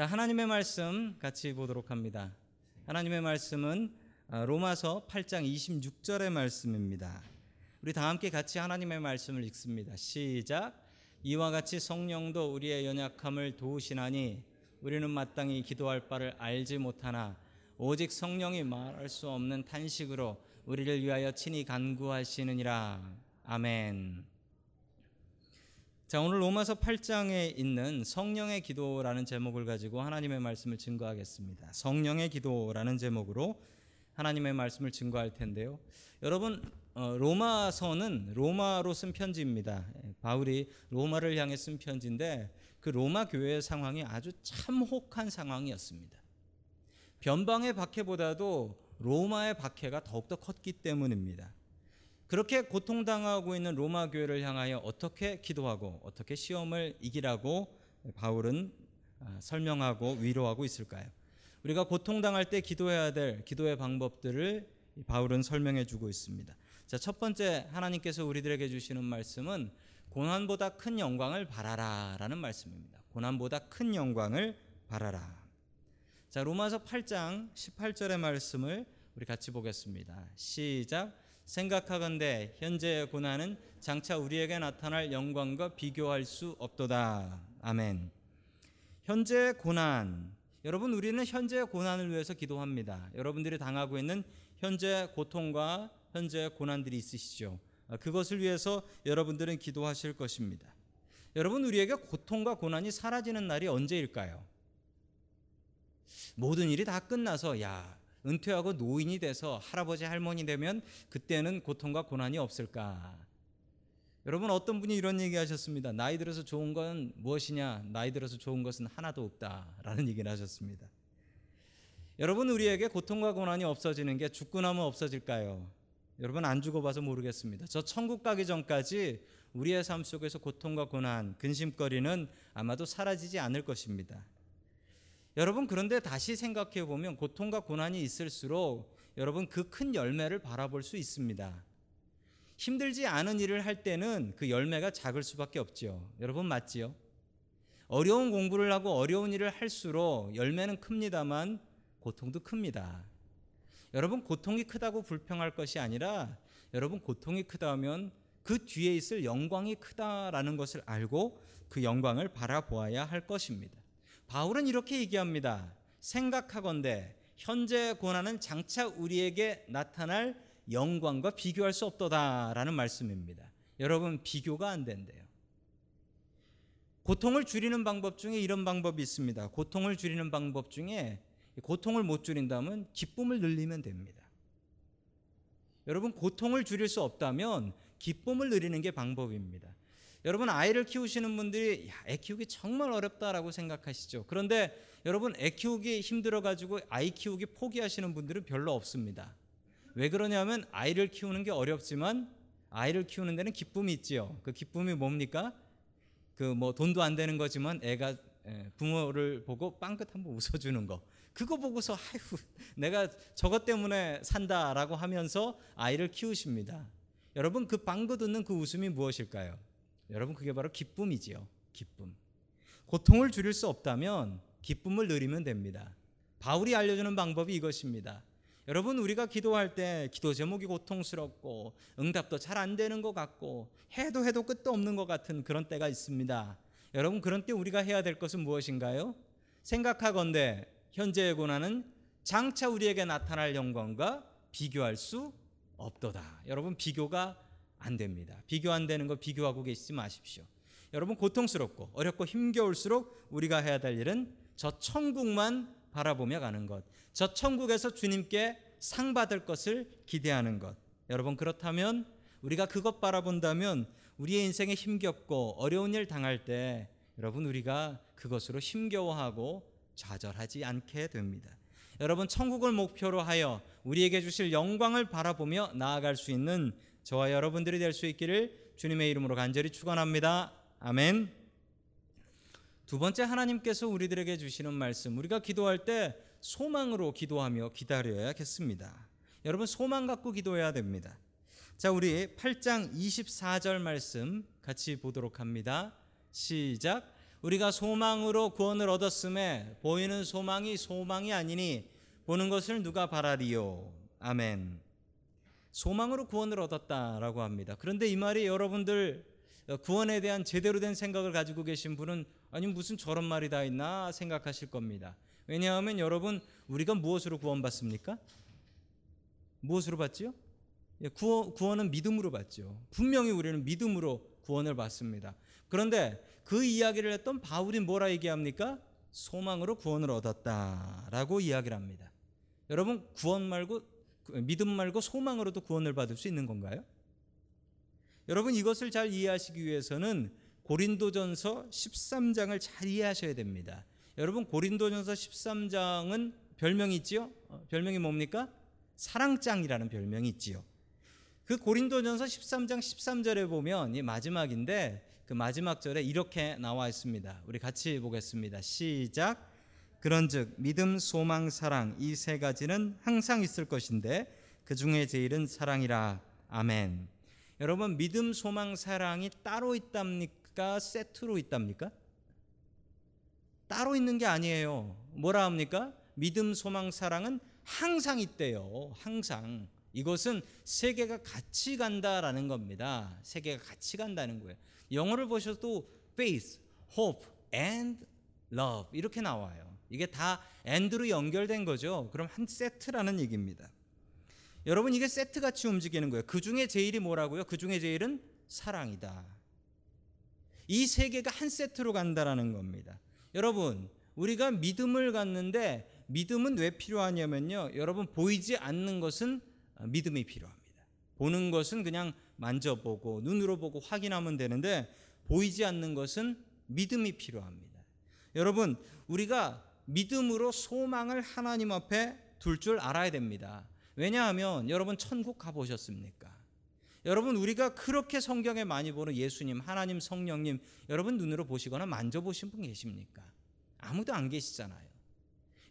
자, 하나님의 말씀 같이 보도록 합니다. 하나님의 말씀은 아, 로마서 8장 26절의 말씀입니다. 우리 다 함께 같이 하나님의 말씀을 읽습니다. 시작. 이와 같이 성령도 우리의 연약함을 도우시나니 우리는 마땅히 기도할 바를 알지 못하나 오직 성령이 말할 수 없는 탄식으로 우리를 위하여 친히 간구하시느니라. 아멘. 자, 오늘 로마서 8장에 있는 성령의 기도라는 제목을 가지고 하나님의 말씀을 증거하겠습니다. 성령의 기도라는 제목으로 하나님의 말씀을 증거할 텐데요. 여러분, 어, 로마서는 로마로 쓴 편지입니다. 예, 바울이 로마를 향해 쓴 편지인데 그 로마 교회의 상황이 아주 참혹한 상황이었습니다. 변방의 박해보다도 로마의 박해가 더욱더 컸기 때문입니다. 그렇게 고통당하고 있는 로마 교회를 향하여 어떻게 기도하고 어떻게 시험을 이기라고 바울은 아, 설명하고 위로하고 있을까요? 우리가 고통당할 때 기도해야 될 기도의 방법들을 바울은 설명해 주고 있습니다. 자, 첫 번째 하나님께서 우리들에게 주시는 말씀은 고난보다 큰 영광을 바라라라는 말씀입니다. 고난보다 큰 영광을 바라라. 자, 로마서 8장 18절의 말씀을 우리 같이 보겠습니다. 시작. 생각하건대 현재의 고난은 장차 우리에게 나타날 영광과 비교할 수 없도다. 아멘. 현재의 고난. 여러분 우리는 현재의 고난을 위해서 기도합니다. 여러분들이 당하고 있는 현재 고통과 현재 고난들이 있으시죠. 아, 그것을 위해서 여러분들은 기도하실 것입니다. 여러분 우리에게 고통과 고난이 사라지는 날이 언제일까요? 모든 일이 다 끝나서 야 은퇴하고 노인이 돼서 할아버지 할머니 되면 그때는 고통과 고난이 없을까? 여러분 어떤 분이 이런 얘기 하셨습니다. 나이 들어서 좋은 건 무엇이냐? 나이 들어서 좋은 것은 하나도 없다라는 얘기를 하셨습니다. 여러분 우리에게 고통과 고난이 없어지는 게 죽고 나면 없어질까요? 여러분 안 죽어봐서 모르겠습니다. 저 천국 가기 전까지 우리의 삶 속에서 고통과 고난, 근심거리는 아마도 사라지지 않을 것입니다. 여러분 그런데 다시 생각해 보면 고통과 고난이 있을수록 여러분 그 큰 열매를 바라볼 수 있습니다. 힘들지 않은 일을 할 때는 그 열매가 작을 수밖에 없지요. 여러분 맞지요? 어려운 공부를 하고 어려운 일을 할수록 열매는 큽니다만 고통도 큽니다. 여러분 고통이 크다고 불평할 것이 아니라 여러분 고통이 크다면 그 뒤에 있을 영광이 크다라는 것을 알고 그 영광을 바라보아야 할 것입니다. 바울은 이렇게 얘기합니다. 생각하건대 현재 고난은 장차 우리에게 나타날 영광과 비교할 수 없도다라는 말씀입니다. 여러분 비교가 안 된대요. 고통을 줄이는 방법 중에 이런 방법이 있습니다. 고통을 줄이는 방법 중에 고통을 못 줄인다면 기쁨을 늘리면 됩니다. 여러분 고통을 줄일 수 없다면 기쁨을 늘리는 게 방법입니다. 여러분 아이를 키우시는 분들이 야, 애 키우기 정말 어렵다라고 생각하시죠. 그런데 여러분 애 키우기 힘들어 가지고 아이 키우기 포기하시는 분들은 별로 없습니다. 왜 그러냐면 아이를 키우는 게 어렵지만 아이를 키우는 데는 기쁨이 있지요. 그 기쁨이 뭡니까? 그 뭐 돈도 안 되는 거지만 애가 부모를 보고 빵긋 한번 웃어주는 거. 그거 보고서 아이고 내가 저것 때문에 산다라고 하면서 아이를 키우십니다. 여러분 그 빵긋 웃는 그 웃음이 무엇일까요? 여러분 그게 바로 기쁨이지요. 기쁨. 고통을 줄일 수 없다면 기쁨을 누리면 됩니다. 바울이 알려주는 방법이 이것입니다. 여러분 우리가 기도할 때 기도 제목이 고통스럽고 응답도 잘 안 되는 것 같고 해도 해도 끝도 없는 것 같은 그런 때가 있습니다. 여러분 그런 때 우리가 해야 될 것은 무엇인가요? 생각하건대 현재의 고난은 장차 우리에게 나타날 영광과 비교할 수 없도다. 여러분 비교가 안 됩니다. 비교 안 되는 거 비교하고 계시지 마십시오. 여러분 고통스럽고 어렵고 힘겨울수록 우리가 해야 될 일은 저 천국만 바라보며 가는 것. 저 천국에서 주님께 상 받을 것을 기대하는 것. 여러분 그렇다면 우리가 그것 바라본다면 우리의 인생에 힘겹고 어려운 일 당할 때 여러분 우리가 그것으로 힘겨워하고 좌절하지 않게 됩니다. 여러분 천국을 목표로 하여 우리에게 주실 영광을 바라보며 나아갈 수 있는 저와 여러분들이 될 수 있기를 주님의 이름으로 간절히 축원합니다. 아멘. 두 번째 하나님께서 우리들에게 주시는 말씀 우리가 기도할 때 소망으로 기도하며 기다려야겠습니다. 여러분 소망 갖고 기도해야 됩니다. 자, 우리 8장 24절 말씀 같이 보도록 합니다. 시작. 우리가 소망으로 구원을 얻었음에 보이는 소망이 소망이 아니니 보는 것을 누가 바라리요. 아멘. 소망으로 구원을 얻었다라고 합니다. 그런데 이 말이 여러분들 어, 구원에 대한 제대로 된 생각을 가지고 계신 분은 아니 무슨 저런 말이 다 있나 생각하실 겁니다. 왜냐하면 여러분 우리가 무엇으로 구원받습니까? 무엇으로 받지요? 예, 구원, 구원은 믿음으로 받죠. 분명히 우리는 믿음으로 구원을 받습니다. 그런데 그 이야기를 했던 바울이 뭐라 얘기합니까? 소망으로 구원을 얻었다라고 이야기를 합니다. 여러분 구원 말고 믿음 말고 소망으로도 구원을 받을 수 있는 건가요? 여러분 이것을 잘 이해하시기 위해서는 고린도전서 13장을 잘 이해하셔야 됩니다. 여러분 고린도전서 13장은 별명이 있지요? 어, 별명이 뭡니까? 사랑장이라는 별명이 있지요. 그 고린도전서 13장 13절에 보면 이 마지막인데 그 마지막 절에 이렇게 나와 있습니다. 우리 같이 보겠습니다. 시작. 그런즉 믿음, 소망, 사랑 이 세 가지는 항상 있을 것인데 그 중에 제일은 사랑이라. 아멘. 여러분 믿음, 소망, 사랑이 따로 있답니까? 세트로 있답니까? 따로 있는 게 아니에요. 뭐라 합니까? 믿음, 소망, 사랑은 항상 있대요. 항상. 이것은 세계가 같이 간다라는 겁니다. 세계가 같이 간다는 거예요. 영어를 보셔도 faith, hope, and love 이렇게 나와요. 이게 다 and로 연결된 거죠. 그럼 한 세트라는 얘기입니다. 여러분 이게 세트 같이 움직이는 거예요. 그 중에 제일이 뭐라고요? 그 중에 제일은 사랑이다. 이 세 개가 한 세트로 간다라는 겁니다. 여러분 우리가 믿음을 갖는데 믿음은 왜 필요하냐면요. 여러분 보이지 않는 것은 믿음이 필요합니다. 보는 것은 그냥 만져보고 눈으로 보고 확인하면 되는데 보이지 않는 것은 믿음이 필요합니다. 여러분 우리가 믿음으로 소망을 하나님 앞에 둘 줄 알아야 됩니다. 왜냐하면 여러분 천국 가보셨습니까? 여러분 우리가 그렇게 성경에 많이 보는 예수님, 하나님, 성령님 여러분 눈으로 보시거나 만져보신 분 계십니까? 아무도 안 계시잖아요.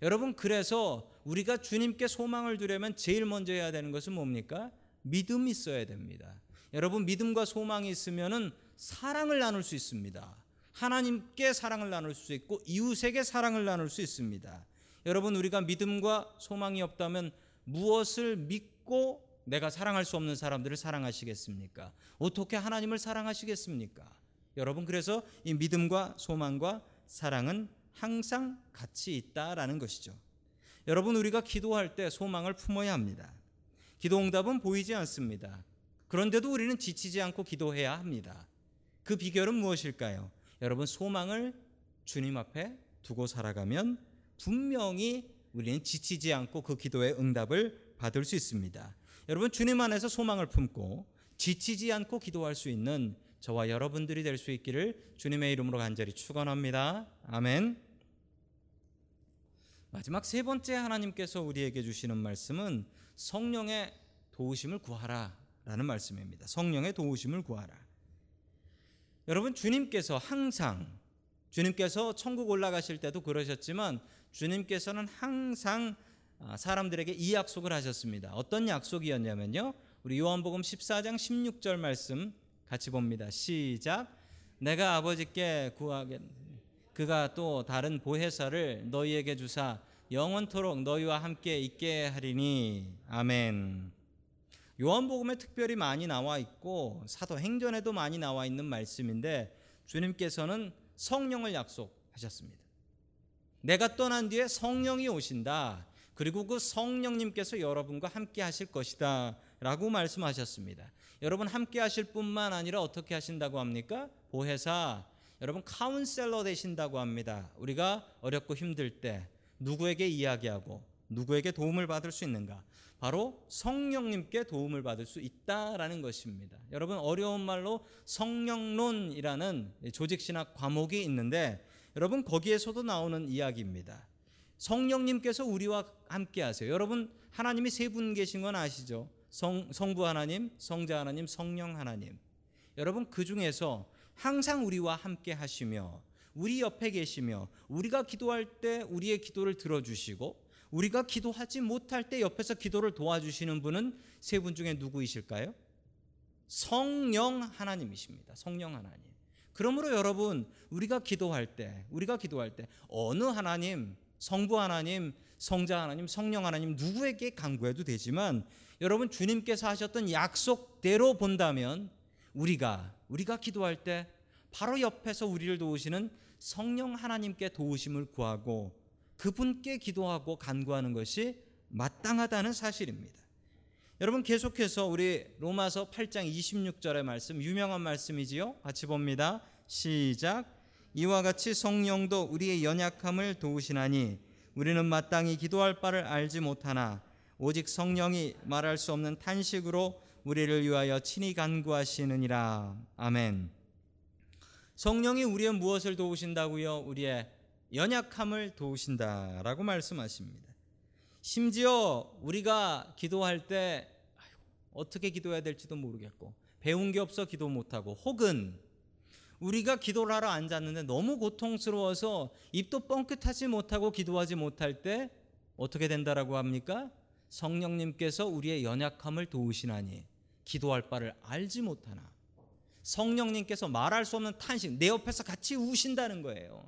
여러분 그래서 우리가 주님께 소망을 두려면 제일 먼저 해야 되는 것은 뭡니까? 믿음이 있어야 됩니다. 여러분 믿음과 소망이 있으면은 사랑을 나눌 수 있습니다. 하나님께 사랑을 나눌 수 있고 이웃에게 사랑을 나눌 수 있습니다. 여러분 우리가 믿음과 소망이 없다면 무엇을 믿고 내가 사랑할 수 없는 사람들을 사랑하시겠습니까? 어떻게 하나님을 사랑하시겠습니까? 여러분 그래서 이 믿음과 소망과 사랑은 항상 같이 있다라는 것이죠. 여러분 우리가 기도할 때 소망을 품어야 합니다. 기도 응답은 보이지 않습니다. 그런데도 우리는 지치지 않고 기도해야 합니다. 그 비결은 무엇일까요? 여러분 소망을 주님 앞에 두고 살아가면 분명히 우리는 지치지 않고 그 기도의 응답을 받을 수 있습니다. 여러분 주님 안에서 소망을 품고 지치지 않고 기도할 수 있는 저와 여러분들이 될 수 있기를 주님의 이름으로 간절히 축원합니다. 아멘. 마지막 세 번째 하나님께서 우리에게 주시는 말씀은 성령의 도우심을 구하라라는 말씀입니다. 성령의 도우심을 구하라. 여러분 주님께서 항상 주님께서 천국 올라가실 때도 그러셨지만 주님께서는 항상 아, 사람들에게 이 약속을 하셨습니다. 어떤 약속이었냐면요. 우리 요한복음 14장 16절 말씀 같이 봅니다. 시작. 내가 아버지께 구하겠 그가 또 다른 보혜사를 너희에게 주사 영원토록 너희와 함께 있게 하리니 아멘. 요한복음에 특별히 많이 나와 있고 사도행전에도 많이 나와 있는 말씀인데 주님께서는 성령을 약속하셨습니다. 내가 떠난 뒤에 성령이 오신다. 그리고 그 성령님께서 여러분과 함께 하실 것이다. 라고 말씀하셨습니다. 여러분 함께 하실 뿐만 아니라 어떻게 하신다고 합니까? 보혜사. 여러분 카운셀러 되신다고 합니다. 우리가 어렵고 힘들 때 누구에게 이야기하고 누구에게 도움을 받을 수 있는가? 바로 성령님께 도움을 받을 수 있다라는 것입니다. 여러분 어려운 말로 성령론이라는 조직 신학 과목이 있는데 여러분 거기에서도 나오는 이야기입니다. 성령님께서 우리와 함께 하세요. 여러분 하나님이 세 분 계신 건 아시죠? 성, 성부 하나님, 성자 하나님, 성령 하나님. 여러분 그 중에서 항상 우리와 함께 하시며 우리 옆에 계시며 우리가 기도할 때 우리의 기도를 들어주시고 우리가 기도하지 못할 때 옆에서 기도를 도와주시는 분은 세 분 중에 누구이실까요? 성령 하나님이십니다. 성령 하나님. 그러므로 여러분 우리가 기도할 때 우리가 기도할 때 어느 하나님 성부 하나님 성자 하나님 성령 하나님 누구에게 간구해도 되지만 여러분 주님께서 하셨던 약속대로 본다면 우리가 우리가 기도할 때 바로 옆에서 우리를 도우시는 성령 하나님께 도우심을 구하고 그분께 기도하고 간구하는 것이 마땅하다는 사실입니다. 여러분 계속해서 우리 로마서 8장 26절의 말씀 유명한 말씀이지요. 같이 봅니다. 시작. 이와 같이 성령도 우리의 연약함을 도우시나니 우리는 마땅히 기도할 바를 알지 못하나 오직 성령이 말할 수 없는 탄식으로 우리를 위하여 친히 간구하시느니라. 아멘. 성령이 우리의 무엇을 도우신다고요? 우리의 연약함을 도우신다라고 말씀하십니다. 심지어 우리가 기도할 때 어떻게 기도해야 될지도 모르겠고 배운 게 없어 기도 못하고 혹은 우리가 기도를 하러 앉았는데 너무 고통스러워서 입도 뻥끗하지 못하고 기도하지 못할 때 어떻게 된다라고 합니까? 성령님께서 우리의 연약함을 도우시나니 기도할 바를 알지 못하나 성령님께서 말할 수 없는 탄식 내 옆에서 같이 우신다는 거예요.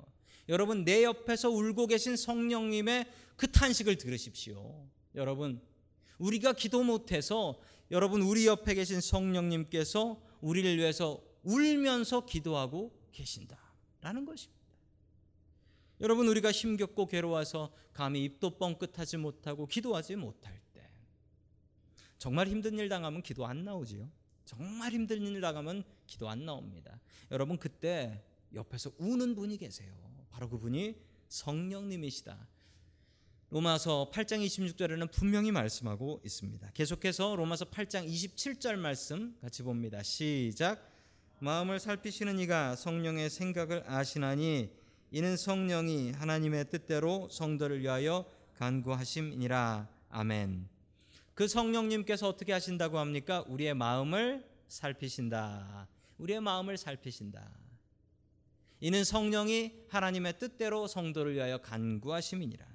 여러분 내 옆에서 울고 계신 성령님의 그 탄식을 들으십시오. 여러분 우리가 기도 못해서 여러분 우리 옆에 계신 성령님께서 우리를 위해서 울면서 기도하고 계신다라는 것입니다. 여러분 우리가 힘겹고 괴로워서 감히 입도 뻥끗하지 못하고 기도하지 못할 때 정말 힘든 일 당하면 기도 안 나오지요. 정말 힘든 일 당하면 기도 안 나옵니다. 여러분 그때 옆에서 우는 분이 계세요. 바로 그분이 성령님이시다. 로마서 8장 26절에는 분명히 말씀하고 있습니다. 계속해서 로마서 8장 27절 말씀 같이 봅니다. 시작. 마음을 살피시는 이가 성령의 생각을 아시나니 이는 성령이 하나님의 뜻대로 성도를 위하여 간구하심이니라. 아멘. 그 성령님께서 어떻게 하신다고 합니까? 우리의 마음을 살피신다. 우리의 마음을 살피신다. 이는 성령이 하나님의 뜻대로 성도를 위하여 간구하심이니라.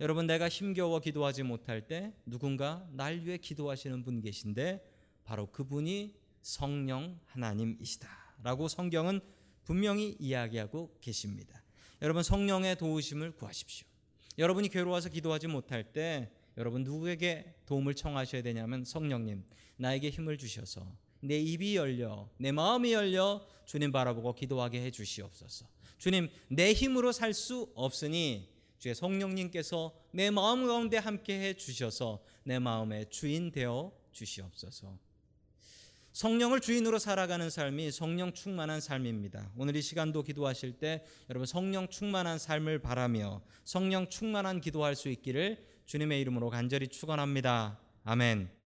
여러분 내가 힘겨워 기도하지 못할 때 누군가 날 위해 기도하시는 분 계신데 바로 그분이 성령 하나님이시다라고 성경은 분명히 이야기하고 계십니다. 여러분 성령의 도우심을 구하십시오. 여러분이 괴로워서 기도하지 못할 때 여러분 누구에게 도움을 청하셔야 되냐면 성령님 나에게 힘을 주셔서 내 입이 열려 내 마음이 열려 주님 바라보고 기도하게 해 주시옵소서. 주님 내 힘으로 살 수 없으니 주의 성령님께서 내 마음 가운데 함께 해 주셔서 내 마음의 주인 되어 주시옵소서. 성령을 주인으로 살아가는 삶이 성령 충만한 삶입니다. 오늘 이 시간도 기도하실 때 여러분 성령 충만한 삶을 바라며 성령 충만한 기도할 수 있기를 주님의 이름으로 간절히 축원합니다. 아멘.